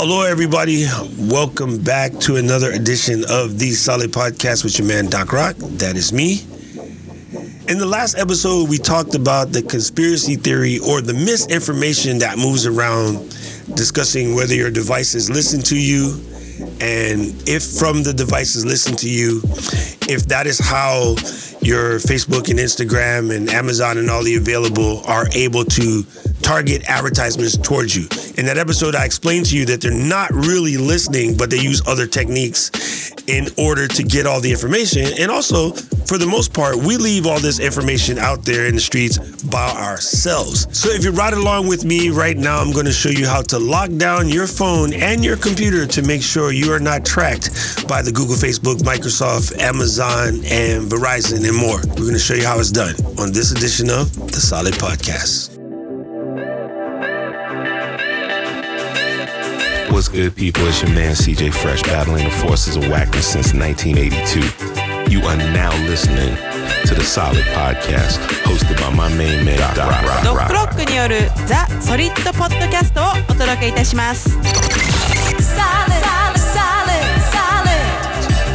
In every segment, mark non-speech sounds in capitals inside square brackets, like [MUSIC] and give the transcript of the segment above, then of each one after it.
Hello, everybody. Welcome back to another edition of the Solid Podcast with your man, Doc Rock. That is me. In the last episode, we talked about the conspiracy theory or the misinformation that moves around, discussing whether your devices listen to you and if from the devices listen to you, if that is how your Facebook and Instagram and Amazon and all the available are able to target advertisements towards you. In that episode, I explained to you that they're not really listening, but they use other techniques in order to get all the information. And also, for the most part, we leave all this information out there in the streets by ourselves. So if you're riding along with me right now, I'm going to show you how to lock down your phone and your computer to make sure you are not tracked by the Google, Facebook, Microsoft, Amazon, and Verizon and more. We're going to show you how it's done on this edition of the Solid Podcast. What's good, people? It's your man CJ Fresh battling the forces of whackness since 1982. You are now listening to the Solid Podcast, hosted by my main man, Doc Rock. ドッグロックによるザ・ソリッドポッドキャストをお届けいたします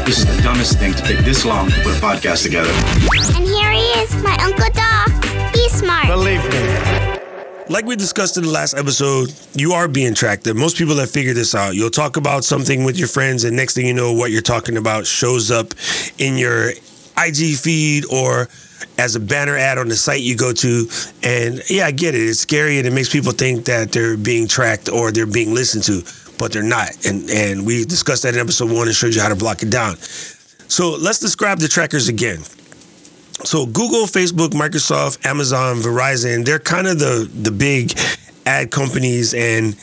This is the dumbest thing to take this long to put a podcast together. And here he is, my Uncle Doc. He's smart. like we discussed in the last episode, you are being tracked. And most people have figured this out. You'll talk about something with your friends, and next thing you know, what you're talking about shows up in your IG feed or as a banner ad on the site you go to. And yeah, I get it. It's scary and it makes people think that they're being tracked or they're being listened to, but they're not. And and we discussed that in episode one and showed you how to block it down. So let's describe the trackers again. So Google, Facebook, Microsoft, Amazon, Verizon, they're kind of the the big ad companies and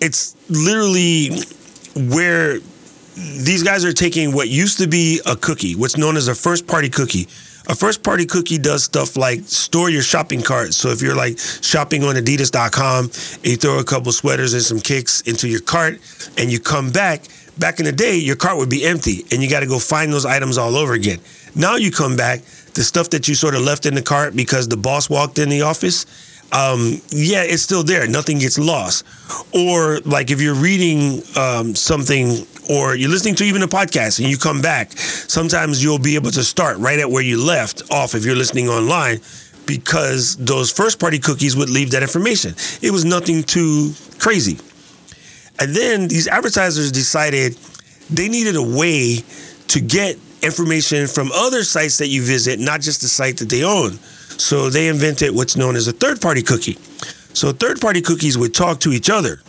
it's literally where these guys are taking what used to be a cookie, what's known as a first party cookie. A first party cookie does stuff like store your shopping cart. So if you're like shopping on adidas.com and you throw a couple sweaters and some kicks into your cart and you come back, back in the day, your cart would be empty and you got to go find those items all over again. Now you come back, the stuff that you sort of left in the cart because the boss walked in the office, um, yeah, it's still there. Nothing gets lost. Or like if you're reading um, something or you're listening to even a podcast and you come back, sometimes you'll be able to start right at where you left off if you're listening online because those first party cookies would leave that information. It was nothing too crazy. And then these advertisers decided they needed a way to get information from other sites that you visit, not just the site that they own. So they invented what's known as a third party cookie. So third party cookies would talk to each other.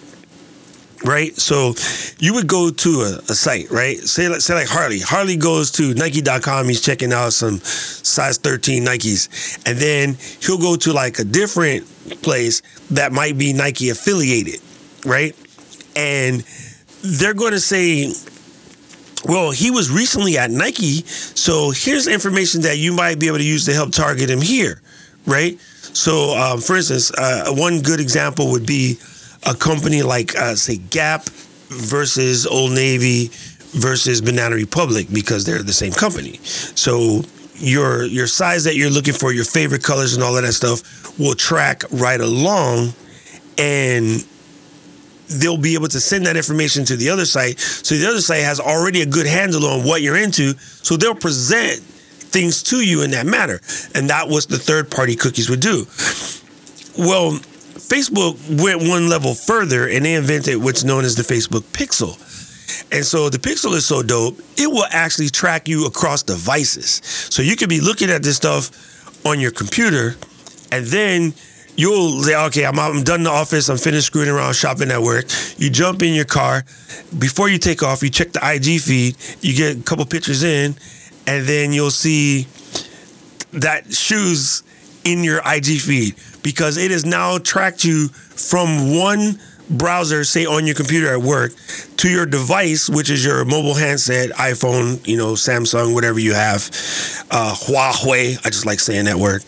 Right, so you would go to a, a site, right? Say, say like Harley. Harley goes to Nike.com. He's checking out some size 13 Nikes, and then he'll go to like a different place that might be Nike affiliated, right? And they're going to say, well, he was recently at Nike, so here's information that you might be able to use to help target him here, right? So, um, for instance, uh, one good example would be a company like, uh, say, Gap versus Old Navy versus Banana Republic because they're the same company. So your your size that you're looking for, your favorite colors and all of that stuff will track right along, and they'll be able to send that information to the other site. So the other site has already a good handle on what you're into. So they'll present things to you in that manner. And that was the third party cookies would do. Well, Facebook went one level further and they invented what's known as the Facebook Pixel. And so the Pixel is so dope, it will actually track you across devices. So you could be looking at this stuff on your computer and then you'll say, okay, I'm, I'm done in the office. I'm finished screwing around shopping at work. You jump in your car. Before you take off, you check the IG feed. You get a couple pictures in, and then you'll see that shoes in your IG feed because it has now tracked you from one browser, say on your computer at work, to your device, which is your mobile handset, iPhone, you know, Samsung, whatever you have, uh, Huawei. I just like saying that word.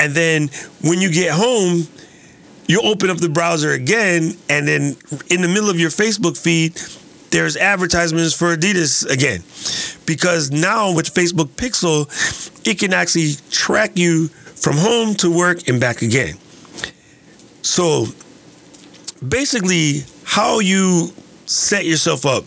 And then when you get home, you open up the browser again, and then in the middle of your Facebook feed, there's advertisements for Adidas again. Because now with Facebook Pixel, it can actually track you from home to work and back again. So basically, how you set yourself up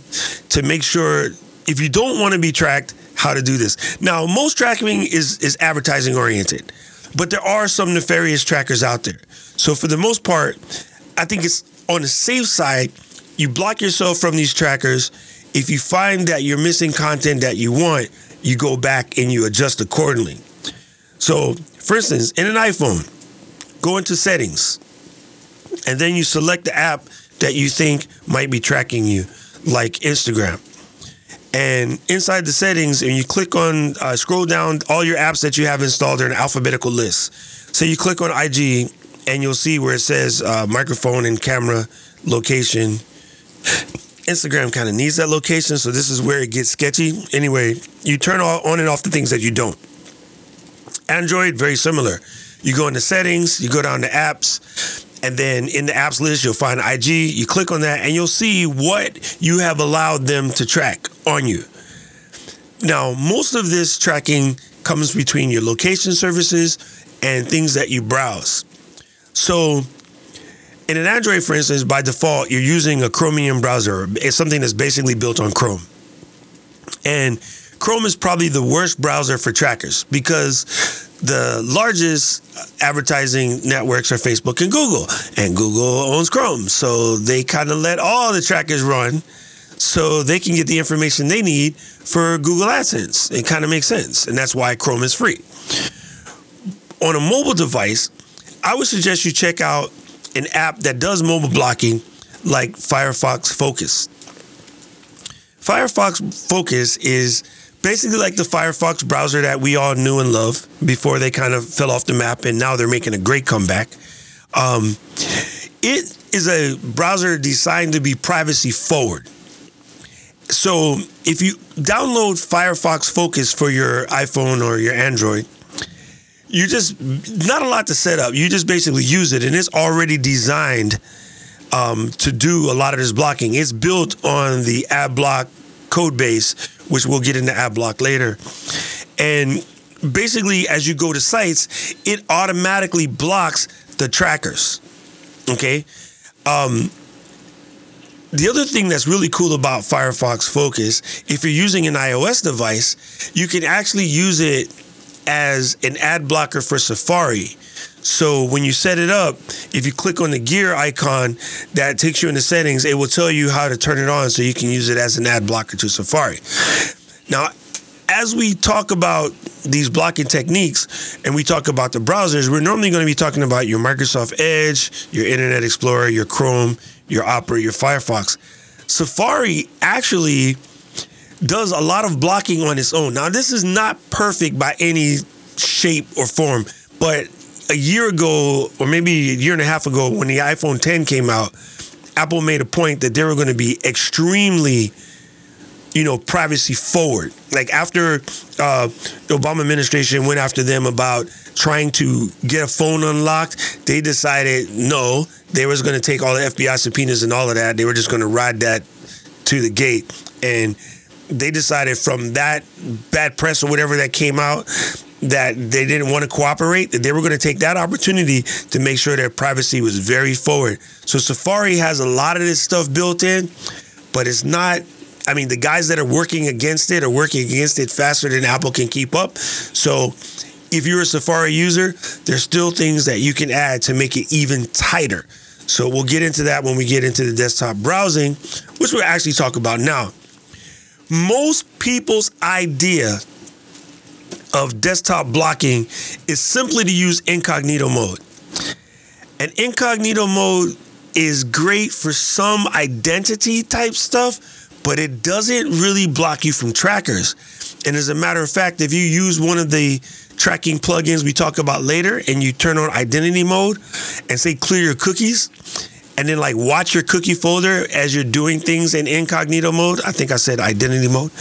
to make sure if you don't want to be tracked, how to do this. Now, most tracking is is advertising oriented, but there are some nefarious trackers out there. So for the most part, I think it's on the safe side. You block yourself from these trackers. If you find that you're missing content that you want, you go back and you adjust accordingly. So, for instance, in an iPhone, go into settings, and then you select the app that you think might be tracking you, like Instagram. And inside the settings, and you click on, uh, scroll down, all your apps that you have installed are in alphabetical list. So you click on IG, and you'll see where it says uh, microphone and camera location. [SIGHS] Instagram kind of needs that location, so this is where it gets sketchy. Anyway, you turn on and off the things that you don't. Android, very similar. You go into settings, you go down to apps, and then in the apps list, you'll find IG. You click on that, and you'll see what you have allowed them to track on you. Now, most of this tracking comes between your location services and things that you browse. So, in an Android, for instance, by default, you're using a Chromium browser. It's something that's basically built on Chrome. And Chrome is probably the worst browser for trackers because the largest advertising networks are Facebook and Google, and Google owns Chrome. So they kind of let all the trackers run so they can get the information they need for Google AdSense. It kind of makes sense. And that's why Chrome is free. On a mobile device, I would suggest you check out an app that does mobile blocking like Firefox Focus. Firefox Focus is basically like the Firefox browser that we all knew and loved before they kind of fell off the map and now they're making a great comeback. Um, it is a browser designed to be privacy forward. So if you download Firefox Focus for your iPhone or your Android, you just not a lot to set up. You just basically use it, and it's already designed um, to do a lot of this blocking. It's built on the AdBlock code base, which we'll get into AdBlock later. And basically, as you go to sites, it automatically blocks the trackers. Okay. Um, the other thing that's really cool about Firefox Focus, if you're using an iOS device, you can actually use it as an ad blocker for Safari. So when you set it up, if you click on the gear icon that takes you into settings, it will tell you how to turn it on so you can use it as an ad blocker to Safari. Now, as we talk about these blocking techniques and we talk about the browsers, we're normally going to be talking about your Microsoft Edge, your Internet Explorer, your Chrome, your Opera, your Firefox. Safari actually does a lot of blocking on its own. Now, this is not perfect by any shape or form, but a year ago, or maybe a year and a half ago, when the iPhone 10 came out, Apple made a point that they were going to be extremely, you know, privacy forward. Like after uh, the Obama administration went after them about trying to get a phone unlocked, they decided no, they was going to take all the FBI subpoenas and all of that. They were just going to ride that to the gate and they decided from that bad press or whatever that came out that they didn't want to cooperate, that they were going to take that opportunity to make sure their privacy was very forward. So Safari has a lot of this stuff built in, but it's not. I mean, the guys that are working against it are working against it faster than Apple can keep up. So if you're a Safari user, there's still things that you can add to make it even tighter. So we'll get into that when we get into the desktop browsing, which we'll actually talk about now most people's idea of desktop blocking is simply to use incognito mode. And incognito mode is great for some identity type stuff, but it doesn't really block you from trackers. And as a matter of fact, if you use one of the tracking plugins we talk about later and you turn on identity mode and say clear your cookies, and then like watch your cookie folder as you're doing things in incognito mode. I think I said identity mode.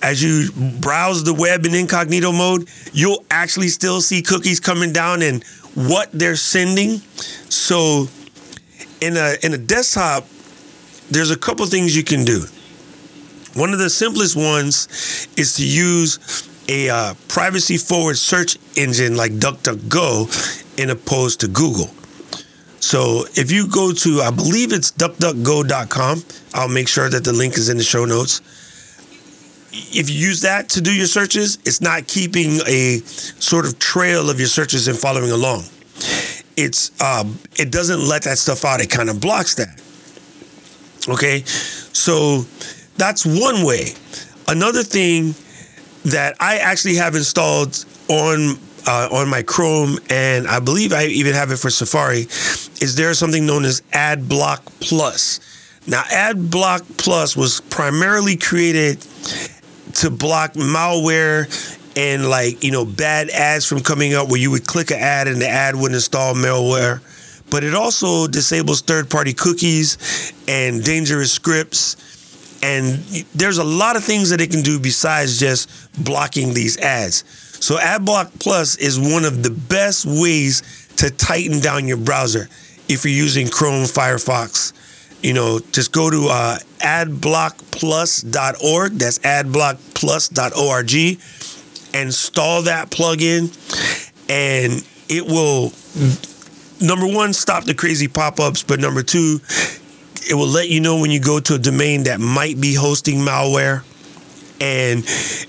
As you browse the web in incognito mode, you'll actually still see cookies coming down and what they're sending. So in a in a desktop, there's a couple things you can do. One of the simplest ones is to use a uh, privacy forward search engine like DuckDuckGo in opposed to Google. So if you go to, I believe it's duckduckgo.com, I'll make sure that the link is in the show notes. If you use that to do your searches, it's not keeping a sort of trail of your searches and following along. It's um, it doesn't let that stuff out. It kind of blocks that. Okay, so that's one way. Another thing that I actually have installed on uh, on my Chrome, and I believe I even have it for Safari, is there something known as AdBlock Plus. Now, AdBlock Plus was primarily created to block malware and like you know bad ads from coming up where you would click an ad and the ad would install malware but it also disables third-party cookies and dangerous scripts and there's a lot of things that it can do besides just blocking these ads. So adblock plus is one of the best ways to tighten down your browser if you're using chrome firefox. You know just go to uh, adblockplus.org that's adblockplus.org install that plugin. And it will number one stop the crazy pop-ups but number two it will let you know when you go to a domain that might be hosting malware and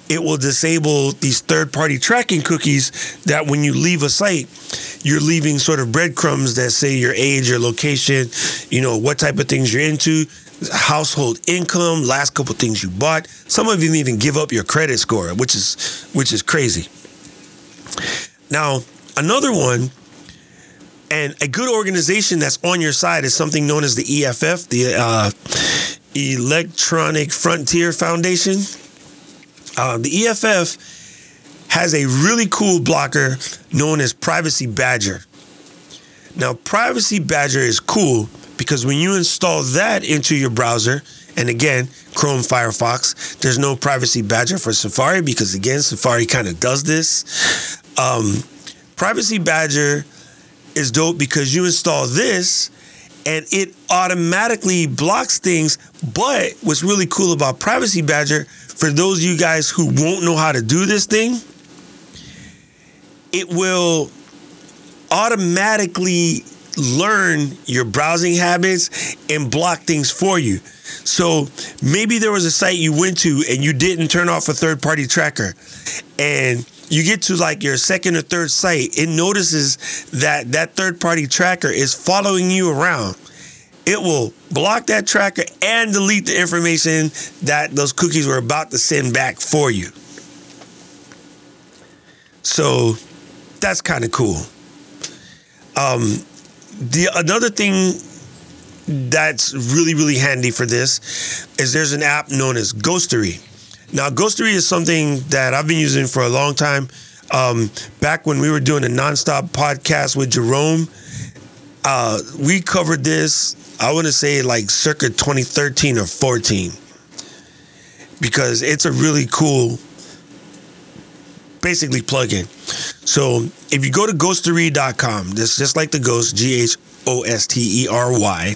it will disable these third-party tracking cookies that when you leave a site you're leaving sort of breadcrumbs that say your age your location you know what type of things you're into household income last couple things you bought. Some of them even give up your credit score which is which is crazy. Now another one and a good organization that's on your side is something known as the EFF, the uh, Electronic Frontier Foundation. Uh, the EFF has a really cool blocker known as Privacy Badger. Now, Privacy Badger is cool because when you install that into your browser, and again, Chrome, Firefox, there's no Privacy Badger for Safari because, again, Safari kind of does this. Um, Privacy Badger is dope because you install this and it automatically blocks things. But what's really cool about Privacy Badger, for those of you guys who won't know how to do this thing, it will automatically learn your browsing habits and block things for you. So maybe there was a site you went to and you didn't turn off a third party tracker and you get to like your second or third site, it notices that that third party tracker is following you around. It will block that tracker and delete the information that those cookies were about to send back for you. So that's kind of cool. Um, the another thing that's really really handy for this is there's an app known as Ghostery. Now, Ghostery is something that I've been using for a long time. Um, back when we were doing a nonstop podcast with Jerome, uh, we covered this. I want to say like circa 2013 or 14, because it's a really cool, basically plugin. So if you go to ghostery.com, this just like the ghost, G H O S T E R Y.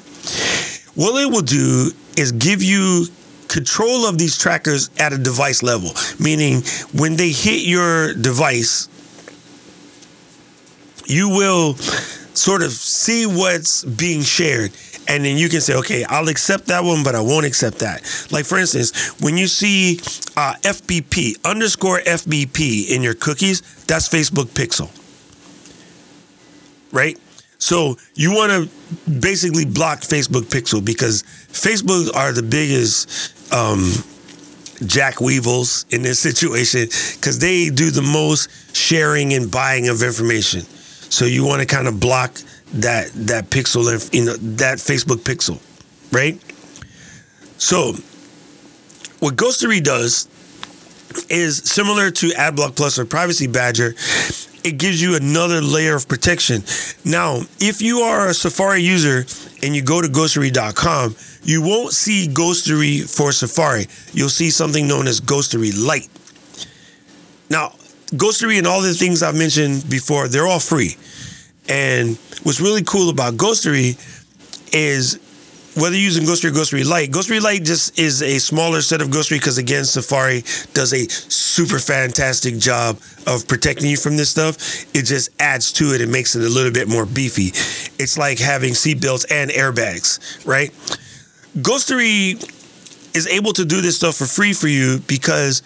What it will do is give you control of these trackers at a device level, meaning when they hit your device, you will sort of see what's being shared. And then you can say, okay, I'll accept that one, but I won't accept that. Like, for instance, when you see uh, FBP, underscore FBP in your cookies, that's Facebook Pixel. Right? So you want to basically block Facebook Pixel because Facebook are the biggest um, Jack Weevils in this [LAUGHS] situation because they do the most sharing and buying of information. So you want to kind of block that that pixel, you know, that Facebook pixel, right? So what Ghostery does is similar to AdBlock Plus or Privacy Badger. It gives you another layer of protection. Now, if you are a Safari user and you go to ghostery.com, you won't see Ghostery for Safari. You'll see something known as Ghostery Lite. Now, Ghostery and all the things I've mentioned before, they're all free. And what's really cool about Ghostery is whether you're using Ghostery or Ghostery Lite, Ghostery Lite just is a smaller set of Ghostery because again, Safari does a super fantastic job of protecting you from this stuff. It just adds to it and makes it a little bit more beefy. It's like having seatbelts and airbags, right? Ghostery is able to do this stuff for free for you because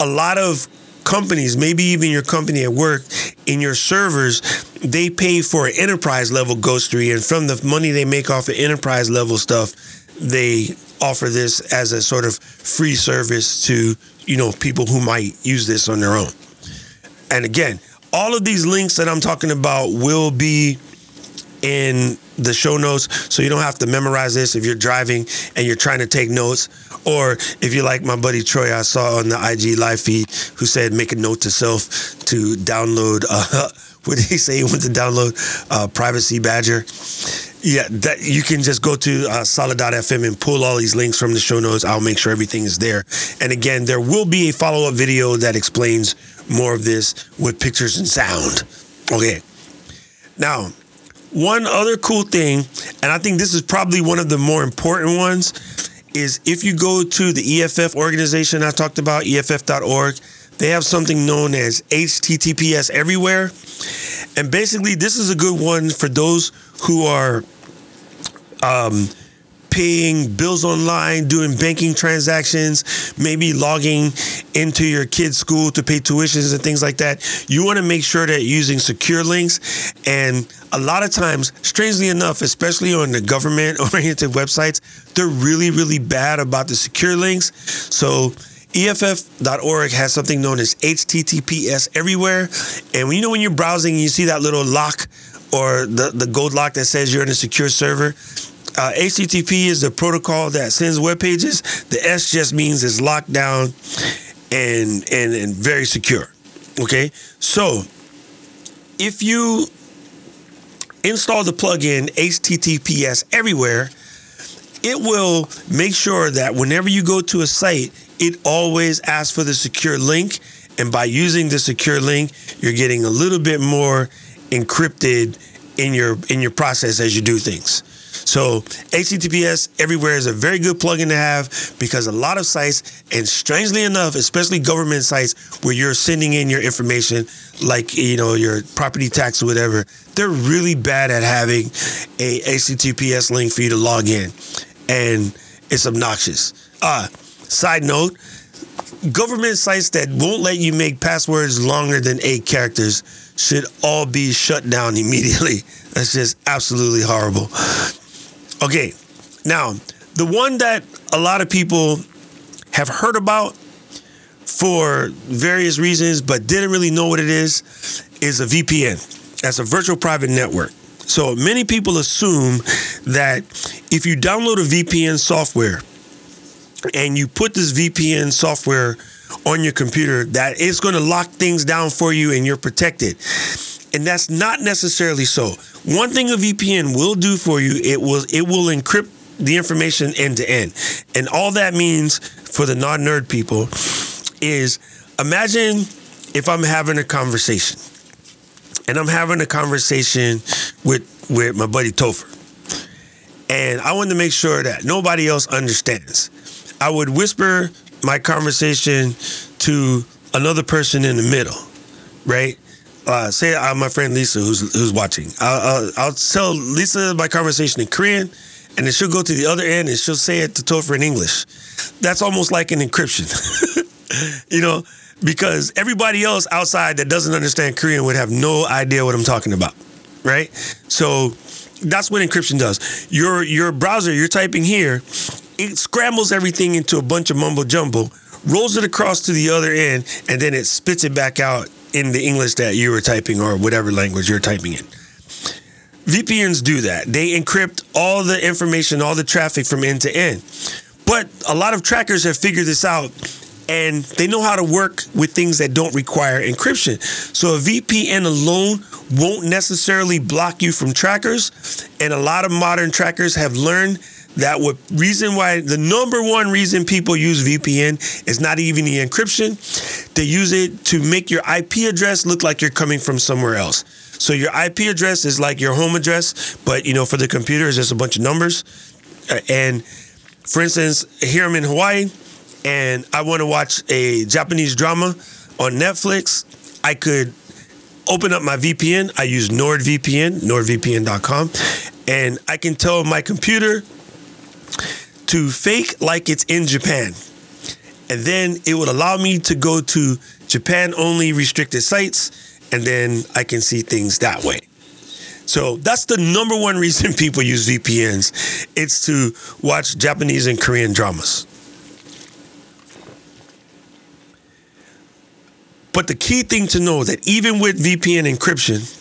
a lot of companies, maybe even your company at work, in your servers, they pay for an enterprise level Ghostery, and from the money they make off of enterprise level stuff, they offer this as a sort of free service to you know people who might use this on their own. And again, all of these links that I'm talking about will be in the show notes so you don't have to memorize this if you're driving and you're trying to take notes or if you're like my buddy Troy I saw on the IG live feed who said make a note to self to download [LAUGHS] uh what he say? He went to download uh, privacy badger. Yeah that you can just go to uh, solid.fm and pull all these links from the show notes. I'll make sure everything is there. And again there will be a follow-up video that explains more of this with pictures and sound. Okay. Now one other cool thing, and I think this is probably one of the more important ones, is if you go to the EFF organization I talked about, EFF.org, they have something known as HTTPS Everywhere. And basically, this is a good one for those who are um, paying bills online, doing banking transactions, maybe logging into your kid's school to pay tuitions and things like that. You want to make sure that using secure links. And a lot of times, strangely enough, especially on the government oriented websites, they're really, really bad about the secure links. So, EFF.org has something known as HTTPS everywhere. And when you know when you're browsing and you see that little lock or the, the gold lock that says you're in a secure server, uh, HTTP is the protocol that sends web pages. The S just means it's locked down and and, and very secure. Okay, so if you install the plugin HTTPS everywhere, it will make sure that whenever you go to a site, it always asks for the secure link. And by using the secure link, you're getting a little bit more encrypted in your in your process as you do things. So HTTPS everywhere is a very good plugin to have because a lot of sites, and strangely enough, especially government sites where you're sending in your information, like you know your property tax or whatever, they're really bad at having a HTTPS link for you to log in, and it's obnoxious. Uh, side note. Government sites that won't let you make passwords longer than eight characters should all be shut down [LAUGHS] immediately. That's just absolutely horrible. Okay, now the one that a lot of people have heard about for various reasons but didn't really know what it is is a VPN. That's a virtual private network. So many people assume that if you download a VPN software and you put this VPN software on your computer, that it's going to lock things down for you and you're protected. And that's not necessarily so. One thing a VPN will do for you, it will it will encrypt the information end to end. And all that means for the non-nerd people is imagine if I'm having a conversation and I'm having a conversation with with my buddy Topher. And I want to make sure that nobody else understands. I would whisper my conversation to another person in the middle, right? Uh, say I'm my friend Lisa who's who's watching. I'll, I'll, I'll tell Lisa my conversation in Korean, and then she'll go to the other end and she'll say it to Topher in English. That's almost like an encryption, [LAUGHS] you know, because everybody else outside that doesn't understand Korean would have no idea what I'm talking about, right? So that's what encryption does. Your your browser, you're typing here, it scrambles everything into a bunch of mumbo jumbo, rolls it across to the other end, and then it spits it back out in the English that you were typing or whatever language you're typing in. VPNs do that. They encrypt all the information, all the traffic from end to end. But a lot of trackers have figured this out and they know how to work with things that don't require encryption. So a VPN alone won't necessarily block you from trackers. And a lot of modern trackers have learned that what reason why the number one reason people use VPN is not even the encryption. They use it to make your IP address look like you're coming from somewhere else. So your IP address is like your home address, but you know for the computer it's just a bunch of numbers. Uh, And for instance, here I'm in Hawaii and I want to watch a Japanese drama on Netflix. I could open up my VPN. I use NordVPN, nordvpn.com, and I can tell my computer to fake like it's in Japan. And then it would allow me to go to Japan only restricted sites, and then I can see things that way. So that's the number one reason [LAUGHS] people use VPNs. It's to watch Japanese and Korean dramas. But the key thing to know that even with VPN encryption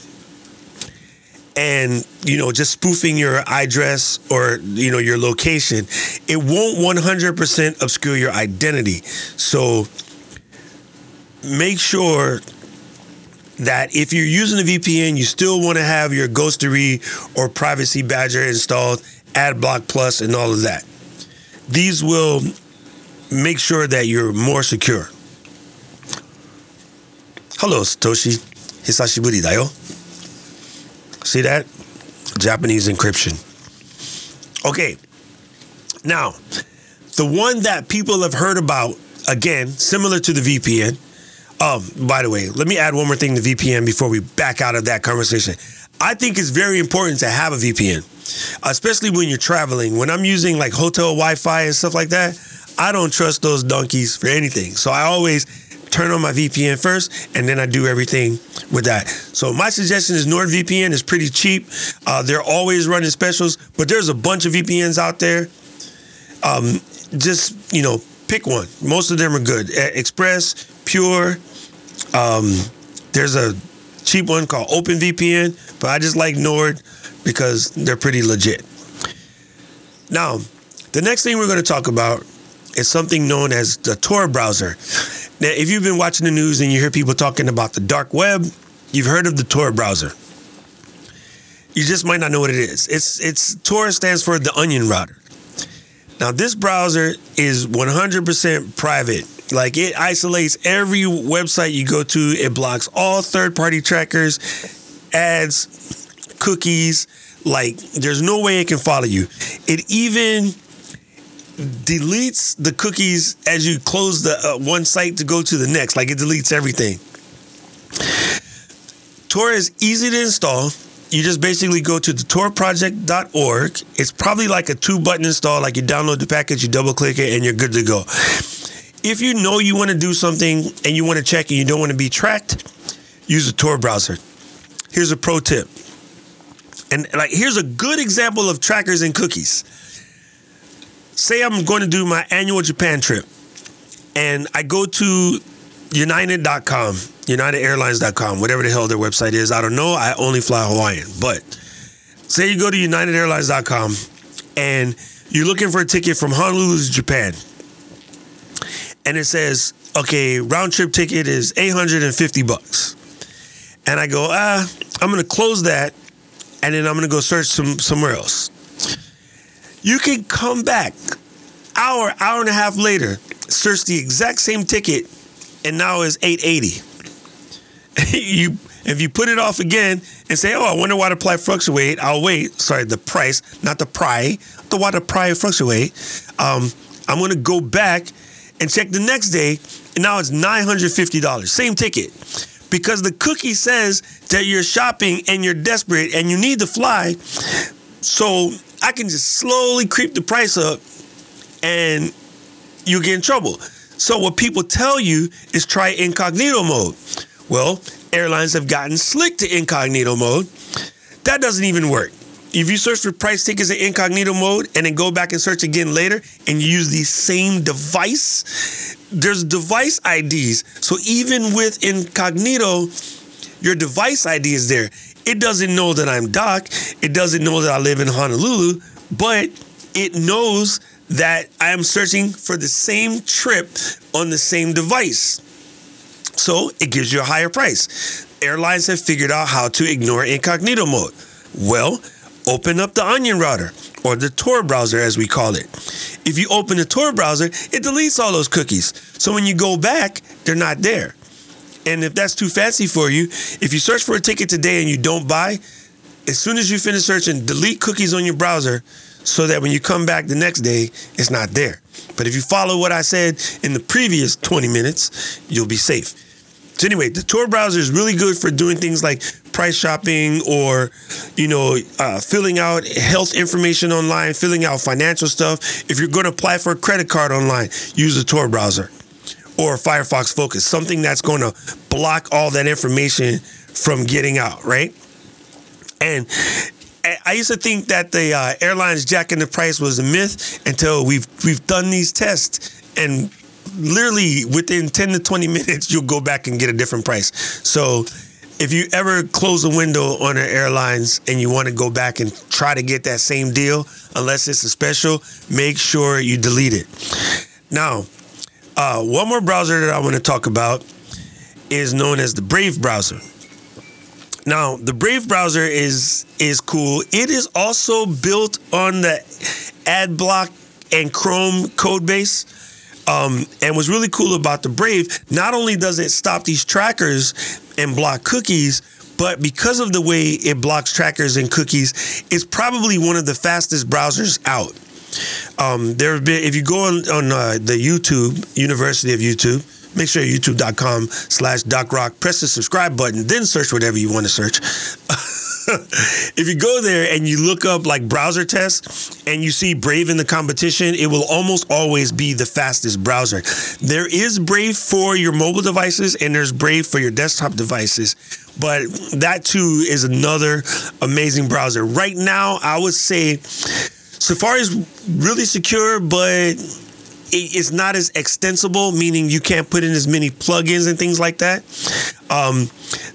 and you know just spoofing your address or you know your location, it won't 100% obscure your identity. So make sure that if you're using a VPN, you still want to have your Ghostery or Privacy Badger installed, AdBlock Plus, and all of that. These will make sure that you're more secure. Hello, Satoshi. Hisashiburi da yo. See that? Japanese encryption. Okay. Now, the one that people have heard about, again, similar to the VPN. Um, by the way, let me add one more thing to VPN before we back out of that conversation. I think it's very important to have a VPN, especially when you're traveling. When I'm using like hotel Wi Fi and stuff like that, I don't trust those donkeys for anything. So I always turn on my VPN first and then I do everything with that. So my suggestion is NordVPN is pretty cheap. Uh, they're always running specials, but there's a bunch of VPNs out there. Um, just, you know, pick one. Most of them are good. Express, Pure. Um, there's a cheap one called OpenVPN, but I just like Nord because they're pretty legit. Now, the next thing we're going to talk about is something known as the Tor browser. Now, if you've been watching the news and you hear people talking about the dark web, you've heard of the Tor browser. You just might not know what it is. It's it's Tor stands for the onion router. Now, this browser is 100% private. Like it isolates every website you go to. It blocks all third-party trackers, ads, cookies. Like there's no way it can follow you. It even deletes the cookies as you close the uh, one site to go to the next. Like it deletes everything. Tor is easy to install. You just basically go to the torproject.org. It's probably like a two button install, like you download the package, you double click it, and you're good to go. If you know you want to do something and you want to check and you don't want to be tracked, use the Tor browser. Here's a pro tip. And like here's a good example of trackers and cookies. Say I'm going to do my annual Japan trip and I go to united.com, unitedairlines.com, whatever the hell their website is. I don't know. I only fly Hawaiian. But say you go to unitedairlines.com and you're looking for a ticket from Honolulu to Japan. And it says, okay, round trip ticket is 850 bucks. And I go, ah, I'm going to close that and then I'm going to go search some somewhere else. You can come back hour, hour and a half later, search the exact same ticket, and now it's 880. [LAUGHS] you if you put it off again and say, "Oh, I wonder why the price fluctuate," I'll wait. Sorry, the price, not the price. The why the price fluctuate. Um, I'm gonna go back and check the next day, and now it's nine hundred fifty dollars. Same ticket, because the cookie says that you're shopping and you're desperate and you need to fly. So I can just slowly creep the price up, and you get in trouble. So what people tell you is try incognito mode. Well, airlines have gotten slick to incognito mode. That doesn't even work. If you search for price tickets in incognito mode and then go back and search again later and you use the same device, there's device IDs. So even with incognito, your device ID is there. It doesn't know that I'm Doc. It doesn't know that I live in Honolulu, but it knows that I am searching for the same trip on the same device. So it gives you a higher price. Airlines have figured out how to ignore incognito mode. Well, open up the Onion router or the Tor browser as we call it. If you open the Tor browser, it deletes all those cookies. So when you go back, they're not there. And if that's too fancy for you, if you search for a ticket today and you don't buy, as soon as you finish searching, delete cookies on your browser so that when you come back the next day, it's not there. But if you follow what I said in the previous 20 minutes, you'll be safe. So anyway, the Tor browser is really good for doing things like price shopping or, you know, uh, filling out health information online, filling out financial stuff. If you're going to apply for a credit card online, use the Tor browser or Firefox Focus, something that's going to block all that information from getting out, right? And I used to think that the uh, airlines jacking the price was a myth until we've we've done these tests and literally within 10 to 20 minutes you'll go back and get a different price. So if you ever close a window on the airlines and you want to go back and try to get that same deal, unless it's a special, make sure you delete it. Now, uh, one more browser that I want to talk about is known as the Brave browser. Now, the Brave browser is is cool. It is also built on the AdBlock and Chrome code base. Um, and what's really cool about the Brave, not only does it stop these trackers and block cookies, but because of the way it blocks trackers and cookies, it's probably one of the fastest browsers out. Um, there have been, if you go on, on uh, the YouTube, University of YouTube, make sure youtube.com slash docrock, press the subscribe button, then search whatever you want to search. [LAUGHS] if you go there and you look up like browser tests and you see Brave in the competition, it will almost always be the fastest browser. There is Brave for your mobile devices and there's Brave for your desktop devices, but that too is another amazing browser. Right now, I would say Safari is really secure, but it's not as extensible, meaning you can't put in as many plugins and things like that. Um,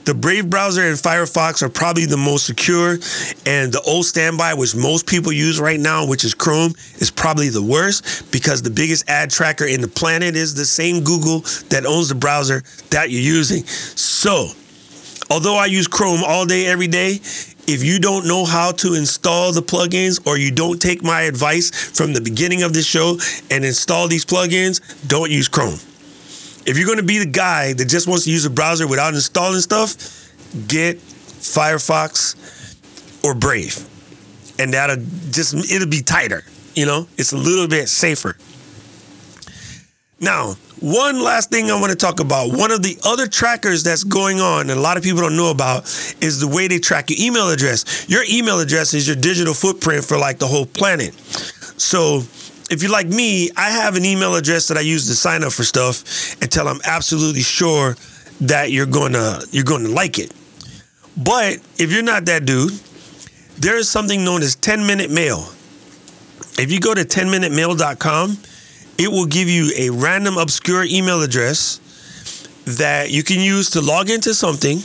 the Brave browser and Firefox are probably the most secure, and the old standby, which most people use right now, which is Chrome, is probably the worst because the biggest ad tracker in the planet is the same Google that owns the browser that you're using. So, although I use Chrome all day, every day, if you don't know how to install the plugins or you don't take my advice from the beginning of this show and install these plugins, don't use Chrome. If you're going to be the guy that just wants to use a browser without installing stuff, get Firefox or Brave. And that'll just, it'll be tighter. You know, it's a little bit safer. Now, one last thing I want to talk about. One of the other trackers that's going on, and a lot of people don't know about, is the way they track your email address. Your email address is your digital footprint for like the whole planet. So, if you're like me, I have an email address that I use to sign up for stuff until I'm absolutely sure that you're gonna you're gonna like it. But if you're not that dude, there is something known as 10 minute mail. If you go to 10minutemail.com, it will give you a random obscure email address that you can use to log into something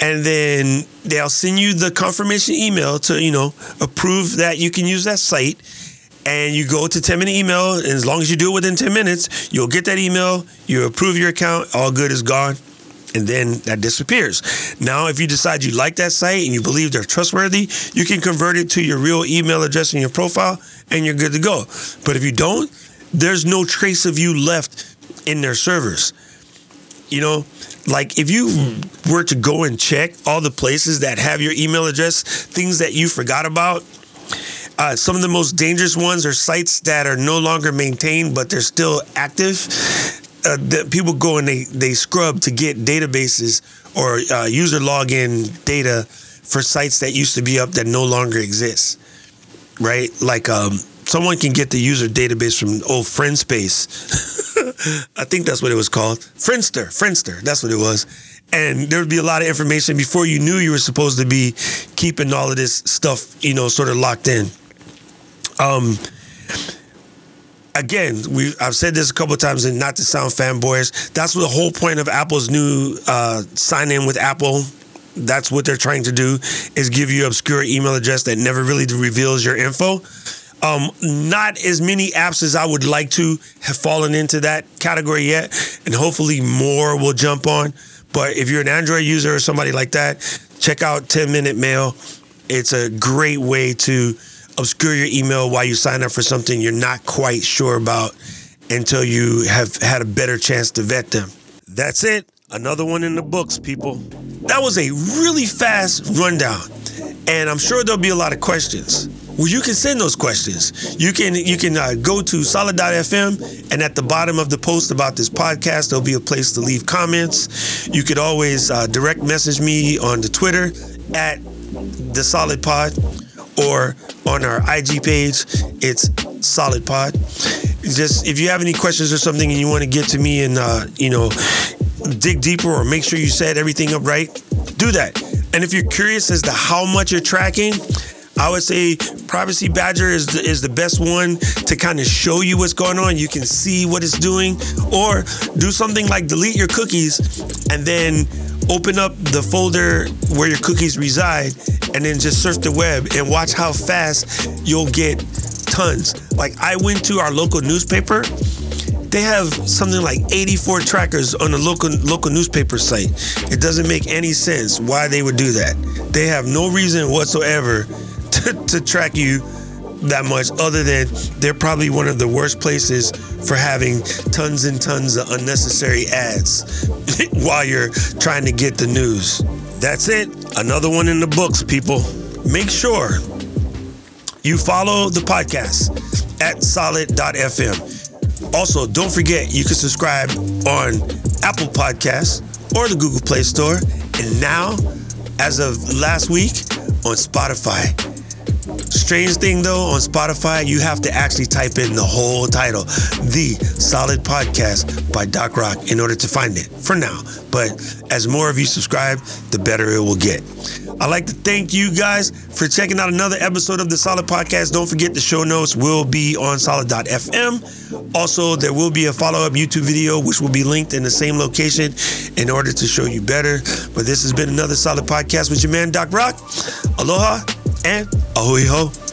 and then they'll send you the confirmation email to you know approve that you can use that site and you go to 10 minute email and as long as you do it within 10 minutes you'll get that email you approve your account all good is gone and then that disappears. Now, if you decide you like that site and you believe they're trustworthy, you can convert it to your real email address in your profile and you're good to go. But if you don't, there's no trace of you left in their servers. You know, like if you were to go and check all the places that have your email address, things that you forgot about, uh, some of the most dangerous ones are sites that are no longer maintained, but they're still active. Uh, that people go and they, they scrub to get databases or uh, user login data for sites that used to be up that no longer exist. Right? Like um, someone can get the user database from old Friendspace. [LAUGHS] I think that's what it was called. Friendster, Friendster, that's what it was. And there would be a lot of information before you knew you were supposed to be keeping all of this stuff, you know, sort of locked in. Um, again, we I've said this a couple times, and not to sound fanboyish, that's the whole point of Apple's new uh, sign in with Apple. That's what they're trying to do is give you obscure email address that never really reveals your info. Um, not as many apps as I would like to have fallen into that category yet, and hopefully more will jump on. But if you're an Android user or somebody like that, check out 10 Minute Mail. It's a great way to obscure your email while you sign up for something you're not quite sure about until you have had a better chance to vet them. That's it. Another one in the books, people. That was a really fast rundown, and I'm sure there'll be a lot of questions. Well, you can send those questions. You can you can uh, go to solid.fm and at the bottom of the post about this podcast, there'll be a place to leave comments. You could always uh, direct message me on the Twitter at the Solid Pod or on our IG page, it's Solid Pod. Just if you have any questions or something and you want to get to me and uh, you know dig deeper or make sure you set everything up right, do that. And if you're curious as to how much you're tracking, I would say Privacy Badger is the, is the best one to kind of show you what's going on. You can see what it's doing, or do something like delete your cookies and then open up the folder where your cookies reside and then just surf the web and watch how fast you'll get tons. Like I went to our local newspaper they have something like 84 trackers on the local local newspaper site. It doesn't make any sense why they would do that. They have no reason whatsoever to, to track you that much other than they're probably one of the worst places for having tons and tons of unnecessary ads [LAUGHS] while you're trying to get the news. That's it. Another one in the books, people. Make sure you follow the podcast at solid.fm. Also, don't forget you can subscribe on Apple Podcasts or the Google Play Store. And now, as of last week, on Spotify. Strange thing though, on Spotify, you have to actually type in the whole title, The Solid Podcast by Doc Rock, in order to find it for now. But as more of you subscribe, the better it will get. I'd like to thank you guys for checking out another episode of the Solid Podcast. Don't forget the show notes will be on solid.fm. Also, there will be a follow up YouTube video, which will be linked in the same location in order to show you better. But this has been another Solid Podcast with your man, Doc Rock. Aloha and a hui hou.